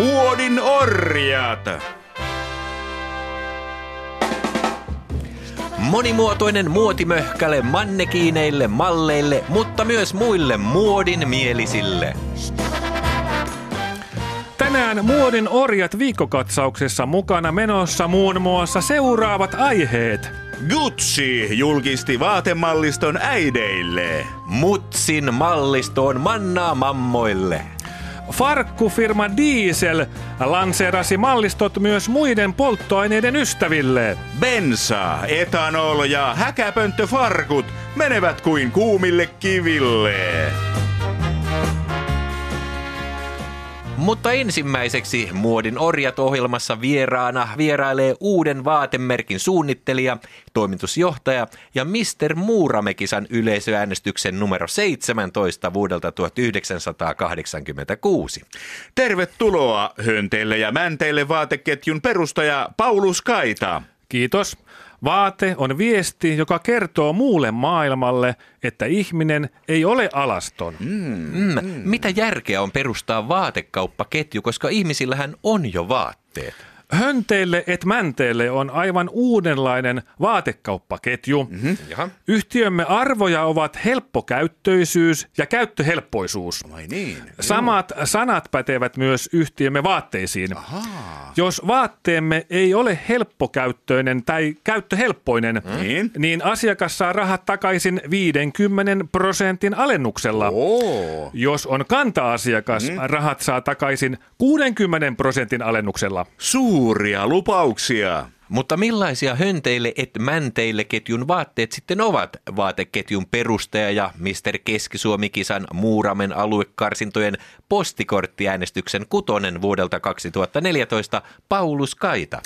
Muodin orjat! Monimuotoinen muotimöhkäle mannekiineille, malleille, mutta myös muille muodin mielisille. Tänään Muodin orjat viikkokatsauksessa mukana menossa muun muassa seuraavat aiheet. Gucci julkisti vaatemalliston äideille. Mutsin mallistoon mannaa mammoille. Farkkufirma Diesel lanseerasi mallistot myös muiden polttoaineiden ystäville. Bensa, etanol ja häkäpönttöfarkut menevät kuin kuumille kiville. Mutta ensimmäiseksi Muodin orjat ohjelmassa vieraana vierailee uuden vaatemerkin suunnittelija, toimitusjohtaja ja Mr. Muuramekisan yleisöäänestyksen numero 17 vuodelta 1986. Tervetuloa hönteille ja mänteille vaateketjun perustaja Paulus Kaita. Kiitos. Vaate on viesti, joka kertoo muulle maailmalle, että ihminen ei ole alaston. Mm, mitä järkeä on perustaa vaatekauppaketju, koska ihmisillähän on jo vaatteet? Hönteille et mänteille on aivan uudenlainen vaatekauppaketju. Mm-hmm. Yhtiömme arvoja ovat helppokäyttöisyys ja käyttöhelppoisuus. Vai niin? Samat sanat pätevät myös yhtiömme vaatteisiin. Ahaa. Jos vaatteemme ei ole helppokäyttöinen tai käyttöhelppoinen, Niin? niin asiakas saa rahat takaisin 50 prosentin alennuksella. Oo. Jos on kanta-asiakas, rahat saa takaisin 60 prosentin alennuksella. Suuria lupauksia. Mutta millaisia hönteille et mänteille ketjun vaatteet sitten ovat? Vaateketjun perustaja ja Mr. Keski-Suomi-kisan Muuramen aluekarsintojen postikorttiäänestyksen kutonen vuodelta 2014 Paulus Kaita.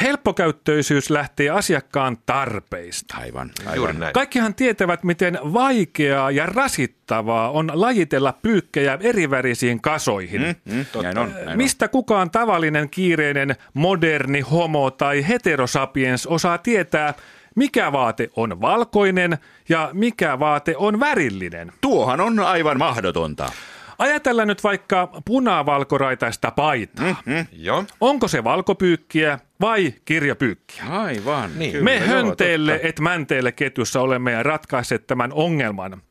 Helppokäyttöisyys lähtee asiakkaan tarpeista. Aivan, Juuri aivan. näin. Kaikkihan tietävät, miten vaikeaa ja rasittavaa on lajitella pyykkejä erivärisiin kasoihin. Mm, näin on, näin on. Mistä kukaan tavallinen, kiireinen, moderni, homo tai heterosapiens osaa tietää, mikä vaate on valkoinen ja mikä vaate on värillinen? Tuohan on aivan mahdotonta. Ajatellaan nyt vaikka punavalkoraitaista paitaa. Mm. Joo. Onko se valkopyykkiä vai kirjapyykkiä? Aivan. Niin. kyllä, Me joo, hönteille totta. et mänteille ketjussa olemme ratkaisseet tämän ongelman.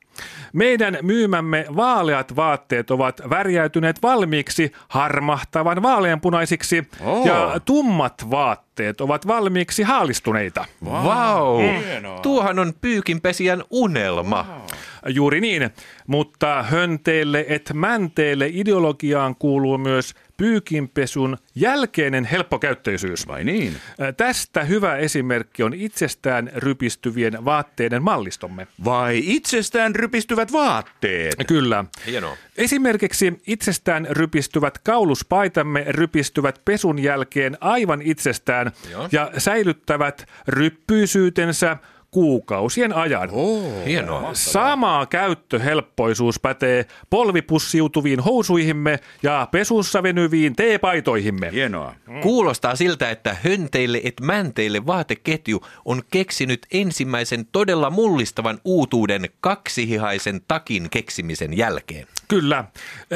Meidän myymämme vaaleat vaatteet ovat värjäytyneet valmiiksi harmahtavan vaaleanpunaisiksi Oo. ja tummat vaatteet ovat valmiiksi haalistuneita. Vau! Wow. Hienoa. Tuohan on pyykinpesijän unelma. Juuri niin, mutta hönteille et mänteille ideologiaan kuuluu myös pyykinpesun jälkeinen helppokäyttöisyys. Vai niin? Tästä hyvä esimerkki on itsestään rypistyvien vaatteiden mallistomme. Vai itsestään rypistyvät vaatteet? Kyllä. Hienoa. Esimerkiksi itsestään rypistyvät kauluspaitamme rypistyvät pesun jälkeen aivan itsestään Joo. ja säilyttävät ryppyisyytensä kuukausien ajan. Oh. Hienoa. Sama käyttöhelppoisuus pätee polvipussiutuviin housuihimme ja pesussa venyviin teepaitoihimme. Hienoa. Kuulostaa siltä, että hönteille et mänteille vaateketju on keksinyt ensimmäisen todella mullistavan uutuuden kaksihihaisen takin keksimisen jälkeen. Kyllä.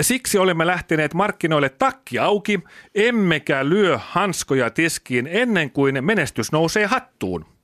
Siksi olemme lähteneet markkinoille takki auki, emmekä lyö hanskoja tiskiin ennen kuin menestys nousee hattuun.